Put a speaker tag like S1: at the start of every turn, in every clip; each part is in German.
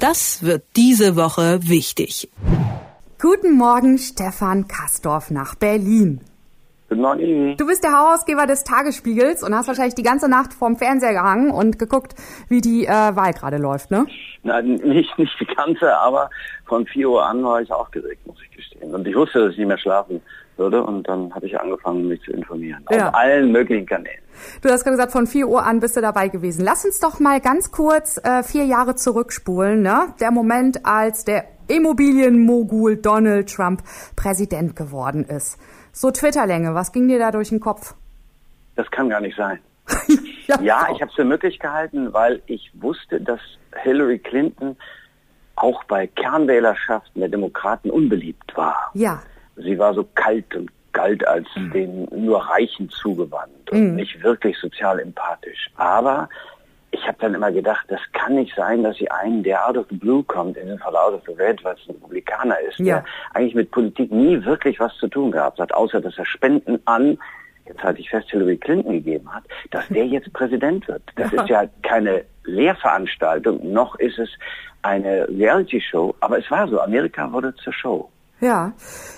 S1: Das wird diese Woche wichtig.
S2: Guten Morgen, Stefan Kastorf nach Berlin.
S3: Guten Morgen.
S2: Du bist der Herausgeber des Tagesspiegels und hast wahrscheinlich die ganze Nacht vorm Fernseher gehangen und geguckt, wie die äh, Wahl gerade läuft, ne?
S3: Nein, nicht, nicht die ganze, aber von 4 Uhr an war ich aufgeregt, muss ich gestehen. Und ich wusste, dass ich nicht mehr schlafen würde und dann habe ich angefangen, mich zu informieren. Ja. Auf allen möglichen Kanälen.
S2: Du hast gerade gesagt, von 4 Uhr an bist du dabei gewesen. Lass uns doch mal ganz kurz äh, vier Jahre zurückspulen, ne? Der Moment, als der Immobilienmogul Donald Trump Präsident geworden ist. So Twitterlänge, was ging dir da durch den Kopf?
S3: Das kann gar nicht sein. ja, ja ich habe es für möglich gehalten, weil ich wusste, dass Hillary Clinton auch bei Kernwählerschaften der Demokraten unbeliebt war.
S2: Ja.
S3: Sie war so kalt und galt als mhm. den nur Reichen zugewandt und mhm. nicht wirklich sozial empathisch. Aber ich habe dann immer gedacht, das kann nicht sein, dass sie einen, der out of the blue kommt, in den Fall out of the red, weil es ein Republikaner ist, ja. der eigentlich mit Politik nie wirklich was zu tun gehabt hat, außer dass er Spenden an, jetzt halte ich fest, Hillary Clinton gegeben hat, dass der jetzt Präsident wird. Das ja. ist ja keine Lehrveranstaltung, noch ist es eine Reality-Show, aber es war so, Amerika wurde zur Show.
S2: Ja,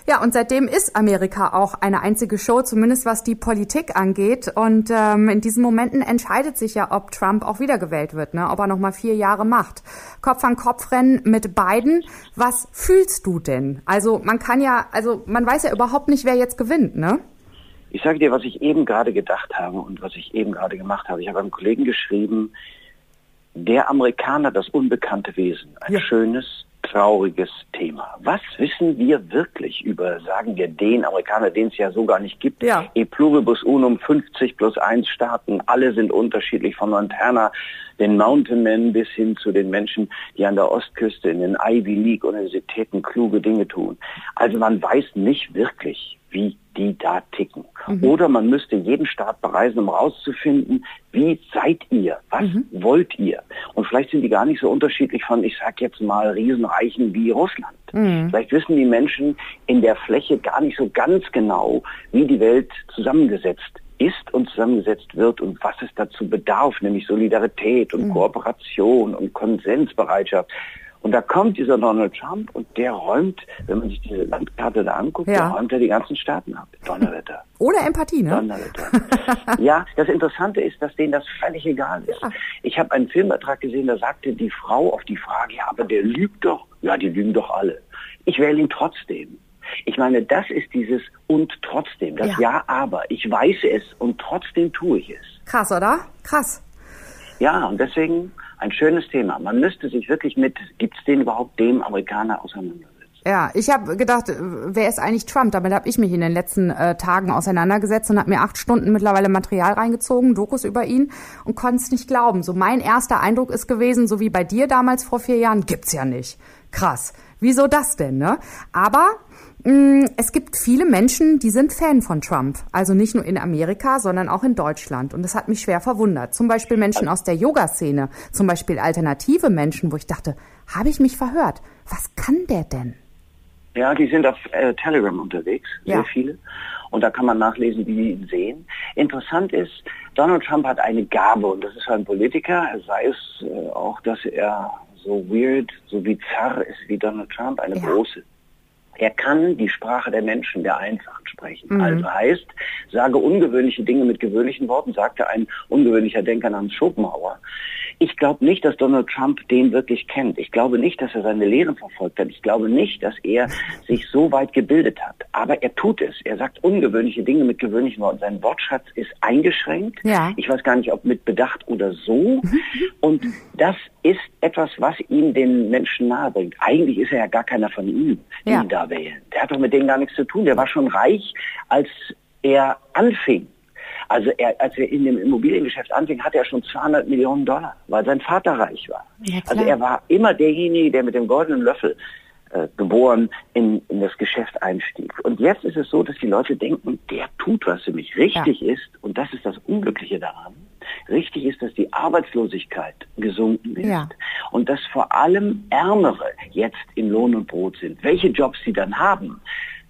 S2: ja, und seitdem ist Amerika auch eine einzige Show, zumindest was die Politik angeht. Und ähm, in diesen Momenten entscheidet sich ja, ob Trump auch wiedergewählt wird, ne? ob er noch mal vier Jahre macht. Kopf an Kopf rennen mit beiden. Was fühlst du denn? Also man kann ja, also man weiß ja überhaupt nicht, wer jetzt gewinnt, ne?
S3: Ich sage dir, was ich eben gerade gedacht habe und was ich eben gerade gemacht habe. Ich habe einem Kollegen geschrieben, der Amerikaner, das unbekannte Wesen, ein ja. schönes, trauriges Thema. Was wissen wir wirklich über, sagen wir, den Amerikaner, den es ja so gar nicht gibt? Ja. E pluribus unum, 50 plus 1 Staaten, alle sind unterschiedlich, von Montana, den Mountain Men bis hin zu den Menschen, die an der Ostküste in den Ivy League Universitäten kluge Dinge tun. Also man weiß nicht wirklich, wie die da ticken. Mhm. Oder man müsste jeden Staat bereisen, um herauszufinden, wie seid ihr? Was mhm. wollt ihr? Und vielleicht sind die gar nicht so unterschiedlich von, ich sag jetzt mal, Riesenreichen wie Russland. Mhm. Vielleicht wissen die Menschen in der Fläche gar nicht so ganz genau, wie die Welt zusammengesetzt ist und zusammengesetzt wird und was es dazu bedarf, nämlich Solidarität und mhm. Kooperation und Konsensbereitschaft. Und da kommt dieser Donald Trump und der räumt, wenn man sich diese Landkarte da anguckt, ja. der räumt er die ganzen Staaten ab. Donnerwetter.
S2: Ohne Empathie, ne?
S3: Donnerwetter. ja, das Interessante ist, dass denen das völlig egal ist. Ja. Ich habe einen Filmvertrag gesehen, da sagte die Frau auf die Frage, ja, aber der lügt doch. Ja, die lügen doch alle. Ich wähle ihn trotzdem. Ich meine, das ist dieses und trotzdem, das ja. ja, aber. Ich weiß es und trotzdem tue ich es.
S2: Krass, oder? Krass.
S3: Ja, und deswegen ein schönes Thema. Man müsste sich wirklich mit, gibt es den überhaupt, dem Amerikaner auseinandersetzen.
S2: Ja, ich habe gedacht, wer ist eigentlich Trump? Damit habe ich mich in den letzten äh, Tagen auseinandergesetzt und habe mir acht Stunden mittlerweile Material reingezogen, Dokus über ihn und konnte es nicht glauben. So mein erster Eindruck ist gewesen, so wie bei dir damals vor vier Jahren, gibt's ja nicht. Krass. Wieso das denn, ne? Aber es gibt viele Menschen, die sind Fan von Trump. Also nicht nur in Amerika, sondern auch in Deutschland. Und das hat mich schwer verwundert. Zum Beispiel Menschen aus der Yoga-Szene, zum Beispiel alternative Menschen, wo ich dachte, habe ich mich verhört? Was kann der denn?
S3: Ja, die sind auf äh, Telegram unterwegs, sehr ja. viele. Und da kann man nachlesen, wie die ihn sehen. Interessant ist, Donald Trump hat eine Gabe und das ist ein Politiker, sei es äh, auch, dass er so weird, so bizarr ist wie Donald Trump, eine ja. große er kann die Sprache der Menschen, der Einfachen sprechen. Mhm. Also heißt, sage ungewöhnliche Dinge mit gewöhnlichen Worten, sagte ein ungewöhnlicher Denker namens Schopenhauer. Ich glaube nicht, dass Donald Trump den wirklich kennt. Ich glaube nicht, dass er seine Lehren verfolgt hat. Ich glaube nicht, dass er sich so weit gebildet hat. Aber er tut es. Er sagt ungewöhnliche Dinge mit gewöhnlichen Worten. Sein Wortschatz ist eingeschränkt. Ja. Ich weiß gar nicht, ob mit Bedacht oder so. Und das ist etwas, was ihn den Menschen nahebringt. Eigentlich ist er ja gar keiner von ihnen, die ja. ihn da wählen. Der hat doch mit denen gar nichts zu tun. Der war schon reich, als er anfing. Also er, als er in dem Immobiliengeschäft anfing, hatte er schon 200 Millionen Dollar, weil sein Vater reich war. Ja, also er war immer derjenige, der mit dem goldenen Löffel äh, geboren in, in das Geschäft einstieg. Und jetzt ist es so, dass die Leute denken, der tut was für mich. Richtig ja. ist, und das ist das Unglückliche daran, richtig ist, dass die Arbeitslosigkeit gesunken ist ja. und dass vor allem Ärmere jetzt in Lohn und Brot sind. Welche Jobs sie dann haben,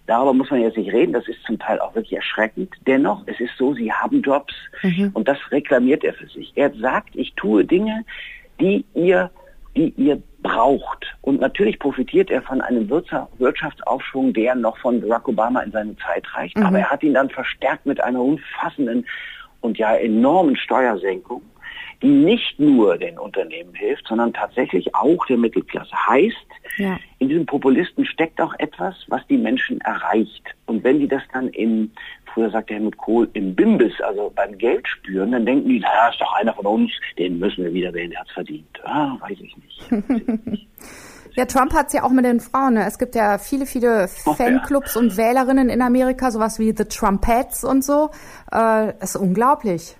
S3: Darüber muss man jetzt nicht reden, das ist zum Teil auch wirklich erschreckend. Dennoch, es ist so, sie haben Jobs mhm. und das reklamiert er für sich. Er sagt, ich tue Dinge, die ihr, die ihr braucht. Und natürlich profitiert er von einem Wirtschaftsaufschwung, der noch von Barack Obama in seine Zeit reicht. Mhm. Aber er hat ihn dann verstärkt mit einer umfassenden und ja enormen Steuersenkung die nicht nur den Unternehmen hilft, sondern tatsächlich auch der Mittelklasse. Heißt, ja. in diesem Populisten steckt auch etwas, was die Menschen erreicht. Und wenn die das dann im, früher sagte Helmut Kohl, im Bimbis, also beim Geld spüren, dann denken die, naja, ist doch einer von uns, den müssen wir wieder wählen, der hat's verdient. Ah, weiß ich nicht.
S2: Ja, Trump hat's ja auch mit den Frauen. Ne? Es gibt ja viele, viele Fanclubs ja. und Wählerinnen in Amerika, sowas wie The Trumpets und so. Äh, ist unglaublich.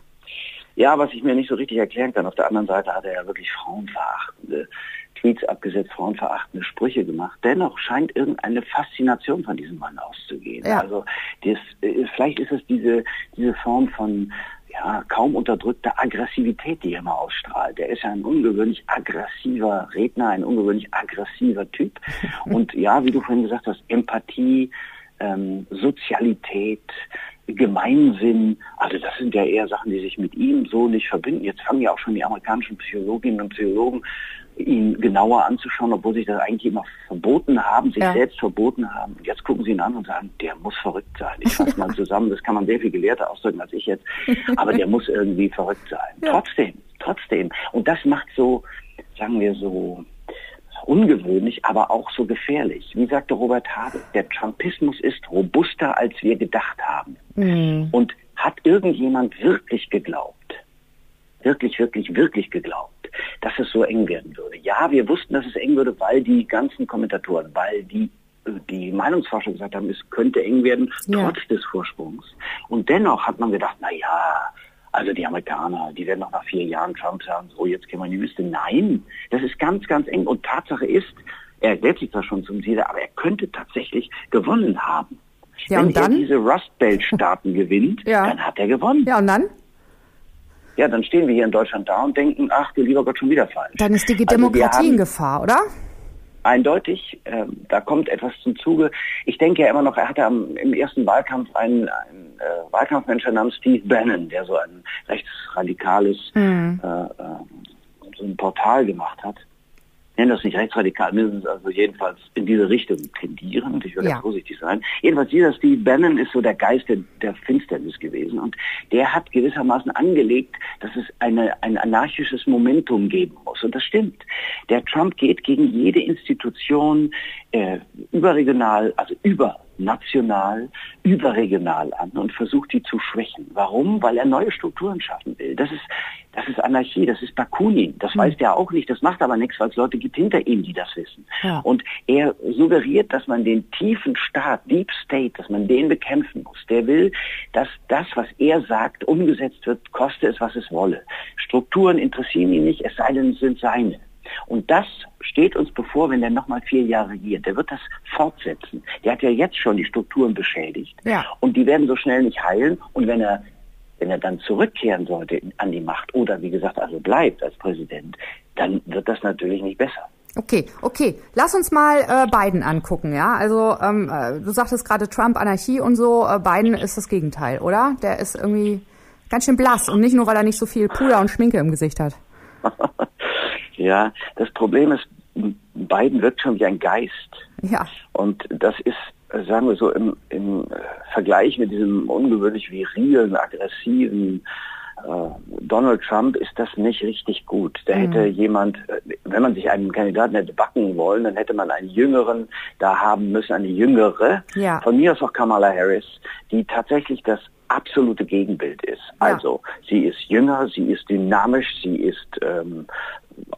S3: Ja, was ich mir nicht so richtig erklären kann. Auf der anderen Seite hat er ja wirklich frauenverachtende Tweets abgesetzt, frauenverachtende Sprüche gemacht. Dennoch scheint irgendeine Faszination von diesem Mann auszugehen. Ja. Also das, äh, vielleicht ist es diese, diese Form von ja, kaum unterdrückter Aggressivität, die er immer ausstrahlt. Er ist ja ein ungewöhnlich aggressiver Redner, ein ungewöhnlich aggressiver Typ. Und ja, wie du vorhin gesagt hast, Empathie, ähm, Sozialität, Gemeinsinn, also das sind ja eher Sachen, die sich mit ihm so nicht verbinden. Jetzt fangen ja auch schon die amerikanischen Psychologinnen und Psychologen ihn genauer anzuschauen, obwohl sich das eigentlich immer verboten haben, sich ja. selbst verboten haben. Und jetzt gucken sie ihn an und sagen, der muss verrückt sein. Ich fasse mal zusammen, das kann man sehr viel gelehrter ausdrücken als ich jetzt, aber der muss irgendwie verrückt sein. Ja. Trotzdem, trotzdem. Und das macht so, sagen wir so, ungewöhnlich, aber auch so gefährlich. Wie sagte Robert Habeck, der Trumpismus ist robuster, als wir gedacht haben. Mhm. Und hat irgendjemand wirklich geglaubt, wirklich, wirklich, wirklich geglaubt, dass es so eng werden würde? Ja, wir wussten, dass es eng würde, weil die ganzen Kommentatoren, weil die die Meinungsforscher gesagt haben, es könnte eng werden, ja. trotz des Vorsprungs. Und dennoch hat man gedacht, na ja, also die Amerikaner, die werden noch nach vier Jahren Trump sagen, so jetzt gehen wir in die Wüste. Nein, das ist ganz, ganz eng. Und Tatsache ist, er erklärt sich zwar schon zum Sieger, aber er könnte tatsächlich gewonnen haben. Ja, Wenn und dann? er diese Rust Belt Staaten gewinnt, ja. dann hat er gewonnen.
S2: Ja, und dann?
S3: Ja, dann stehen wir hier in Deutschland da und denken, ach du lieber Gott, schon wieder falsch.
S2: Dann ist die also Demokratie haben, in Gefahr, oder?
S3: eindeutig. Äh, da kommt etwas zum Zuge. Ich denke ja immer noch, er hatte am, im ersten Wahlkampf einen, einen äh, Wahlkampfmanager namens Steve Bannon, der so ein rechtsradikales mhm. äh so ein Portal gemacht hat nenne das nicht rechtsradikal, mindestens also jedenfalls in diese Richtung tendierend. Ich will ja. ganz vorsichtig sein. Jedenfalls dieser Steve Bannon ist so der Geist der, der Finsternis gewesen und der hat gewissermaßen angelegt, dass es eine, ein anarchisches Momentum geben muss. Und das stimmt. Der Trump geht gegen jede Institution äh, überregional, also über national, überregional an und versucht die zu schwächen. Warum? Weil er neue Strukturen schaffen will. Das ist, das ist Anarchie, das ist Bakunin. Das mhm. weiß der auch nicht, das macht aber nichts, weil es Leute gibt hinter ihm, die das wissen. Ja. Und er suggeriert, dass man den tiefen Staat, Deep State, dass man den bekämpfen muss. Der will, dass das, was er sagt, umgesetzt wird, koste es, was es wolle. Strukturen interessieren ihn nicht, es sei denn, es sind seine. Und das steht uns bevor, wenn der nochmal vier Jahre regiert. Der wird das fortsetzen. Der hat ja jetzt schon die Strukturen beschädigt. Ja. Und die werden so schnell nicht heilen. Und wenn er wenn er dann zurückkehren sollte an die Macht oder wie gesagt also bleibt als Präsident, dann wird das natürlich nicht besser.
S2: Okay, okay. Lass uns mal äh, Biden angucken, ja. Also ähm, äh, du sagtest gerade Trump, Anarchie und so. Äh, Biden ist das Gegenteil, oder? Der ist irgendwie ganz schön blass und nicht nur, weil er nicht so viel Puder und Schminke im Gesicht hat.
S3: Ja, das Problem ist, Biden wirkt schon wie ein Geist.
S2: Ja.
S3: Und das ist, sagen wir so, im, im Vergleich mit diesem ungewöhnlich virilen, aggressiven äh, Donald Trump ist das nicht richtig gut. Da mhm. hätte jemand, wenn man sich einen Kandidaten hätte backen wollen, dann hätte man einen jüngeren da haben müssen, eine jüngere. Ja. Von mir aus auch Kamala Harris, die tatsächlich das absolute Gegenbild ist. Ja. Also sie ist jünger, sie ist dynamisch, sie ist ähm,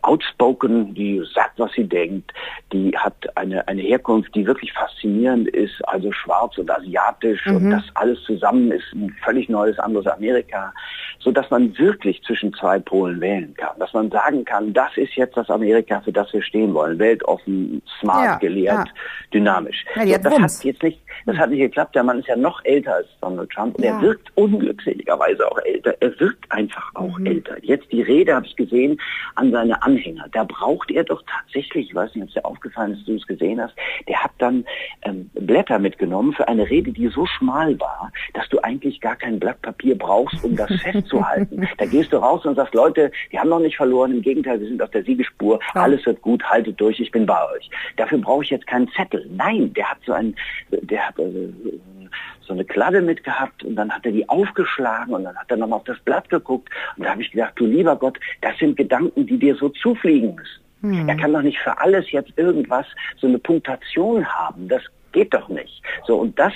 S3: outspoken, die sagt, was sie denkt, die hat eine, eine Herkunft, die wirklich faszinierend ist, also schwarz und asiatisch mhm. und das alles zusammen ist ein völlig neues, anderes Amerika, so dass man wirklich zwischen zwei Polen wählen kann, dass man sagen kann, das ist jetzt das Amerika, für das wir stehen wollen, weltoffen, smart, ja, gelehrt, ja. dynamisch. Ja, so, das hat jetzt nicht, das hat nicht geklappt, der Mann ist ja noch älter als Donald Trump und er wirkt unglückseligerweise auch älter, er wirkt einfach auch mhm. älter. Jetzt die Rede habe ich gesehen an seine Anhänger. Da braucht er doch tatsächlich, ich weiß nicht, ob es dir aufgefallen ist, du es gesehen hast, der hat dann ähm, Blätter mitgenommen für eine Rede, die so schmal war, dass du eigentlich gar kein Blatt Papier brauchst, um das festzuhalten. Da gehst du raus und sagst, Leute, wir haben noch nicht verloren, im Gegenteil, wir sind auf der Siegespur, ja. alles wird gut, haltet durch, ich bin bei euch. Dafür brauche ich jetzt keinen Zettel. Nein, der hat so ein, der hat äh, eine Kladde mitgehabt und dann hat er die aufgeschlagen und dann hat er nochmal auf das Blatt geguckt und da habe ich gedacht, du lieber Gott, das sind Gedanken, die dir so zufliegen müssen. Hm. Er kann doch nicht für alles jetzt irgendwas so eine Punktation haben. Das geht doch nicht. So, und das,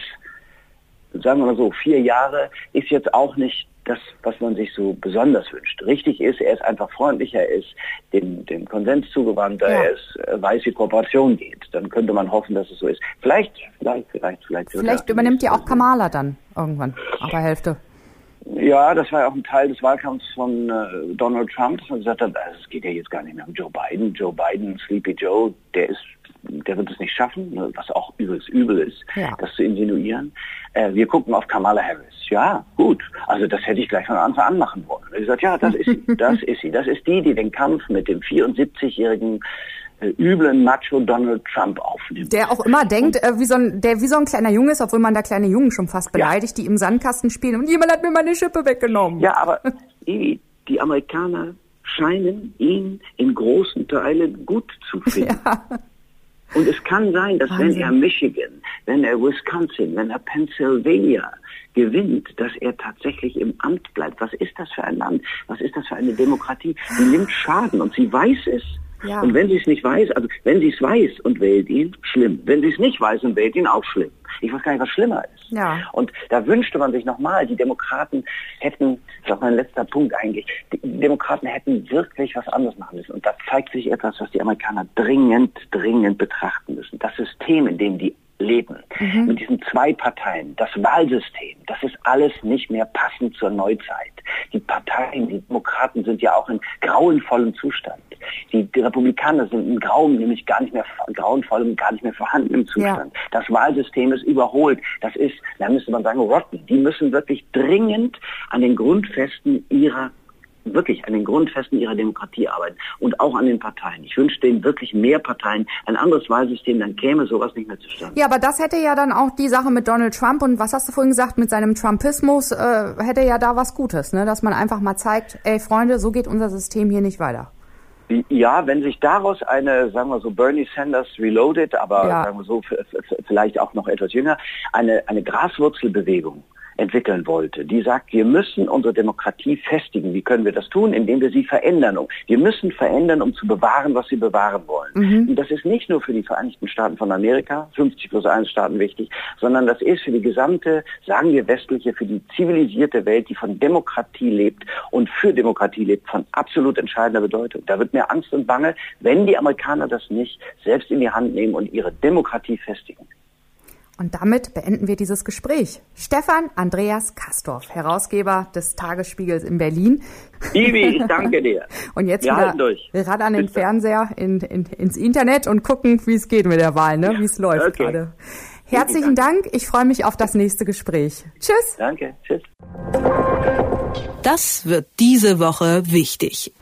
S3: sagen wir mal so, vier Jahre ist jetzt auch nicht das, was man sich so besonders wünscht. Richtig ist, er ist einfach freundlicher, er ist dem, dem Konsens zugewandter, ja. er ist, äh, weiß, wie Kooperation geht. Dann könnte man hoffen, dass es so ist. Vielleicht, vielleicht, vielleicht, vielleicht.
S2: Vielleicht übernimmt ja auch Kamala dann irgendwann, ab der Hälfte.
S3: Ja, das war ja auch ein Teil des Wahlkampfs von äh, Donald Trump, dass man gesagt hat, also es geht ja jetzt gar nicht mehr um Joe Biden. Joe Biden, Sleepy Joe, der ist, der wird es nicht schaffen, ne, was auch übelst übel ist, ja. das zu insinuieren. Äh, wir gucken auf Kamala Harris. Ja, gut. Also das hätte ich gleich von Anfang an machen wollen. Ich gesagt, ja, das ist sie, das ist sie, das ist die, die den Kampf mit dem 74-jährigen äh, üblen Macho Donald Trump aufnimmt.
S2: Der auch immer denkt, äh, wie so ein, der wie so ein kleiner Junge ist, obwohl man da kleine Jungen schon fast beleidigt, ja. die im Sandkasten spielen und jemand hat mir meine Schippe weggenommen.
S3: Ja, aber die, die Amerikaner scheinen ihn in großen Teilen gut zu finden. Ja. Und es kann sein, dass Wahnsinn. wenn er Michigan, wenn er Wisconsin, wenn er Pennsylvania gewinnt, dass er tatsächlich im Amt bleibt. Was ist das für ein Land? Was ist das für eine Demokratie? Sie nimmt Schaden und sie weiß es. Ja. Und wenn sie es nicht weiß, also wenn sie es weiß und wählt ihn, schlimm. Wenn sie es nicht weiß und wählt ihn, auch schlimm. Ich weiß gar nicht, was schlimmer ist. Ja. Und da wünschte man sich nochmal, die Demokraten hätten, das ist auch mein letzter Punkt eigentlich, die Demokraten hätten wirklich was anderes machen müssen. Und da zeigt sich etwas, was die Amerikaner dringend, dringend betrachten müssen. Das System, in dem die leben. Mhm. Mit diesen zwei Parteien, das Wahlsystem, das ist alles nicht mehr passend zur Neuzeit. Die Parteien, die Demokraten sind ja auch in grauenvollem Zustand. Die, die Republikaner sind in grauen, nämlich gar nicht mehr grauenvollem, gar nicht mehr vorhandenem Zustand. Ja. Das Wahlsystem ist überholt. Das ist, da müsste man sagen, rotten. Die müssen wirklich dringend an den Grundfesten ihrer wirklich an den Grundfesten ihrer Demokratie arbeiten und auch an den Parteien. Ich wünsche denen wirklich mehr Parteien, ein anderes Wahlsystem, dann käme sowas nicht mehr zustande.
S2: Ja, aber das hätte ja dann auch die Sache mit Donald Trump und was hast du vorhin gesagt, mit seinem Trumpismus, äh, hätte ja da was Gutes, ne? dass man einfach mal zeigt, ey Freunde, so geht unser System hier nicht weiter.
S3: Ja, wenn sich daraus eine, sagen wir so, Bernie Sanders Reloaded, aber ja. sagen wir so, vielleicht auch noch etwas jünger, eine, eine Graswurzelbewegung entwickeln wollte. Die sagt, wir müssen unsere Demokratie festigen. Wie können wir das tun? Indem wir sie verändern. Wir müssen verändern, um zu bewahren, was sie bewahren wollen. Mhm. Und das ist nicht nur für die Vereinigten Staaten von Amerika, 50 plus 1 Staaten wichtig, sondern das ist für die gesamte, sagen wir westliche, für die zivilisierte Welt, die von Demokratie lebt und für Demokratie lebt, von absolut entscheidender Bedeutung. Da wird mir Angst und Bange, wenn die Amerikaner das nicht selbst in die Hand nehmen und ihre Demokratie festigen.
S2: Und damit beenden wir dieses Gespräch. Stefan Andreas Kastorf, Herausgeber des Tagesspiegels in Berlin.
S3: Ivi, ich danke dir.
S2: und jetzt wir wieder ran an den Fernseher in, in, ins Internet und gucken, wie es geht mit der Wahl, ne? wie es läuft okay. gerade. Herzlichen Dank. Ich freue mich auf das nächste Gespräch. Tschüss.
S3: Danke. Tschüss.
S1: Das wird diese Woche wichtig.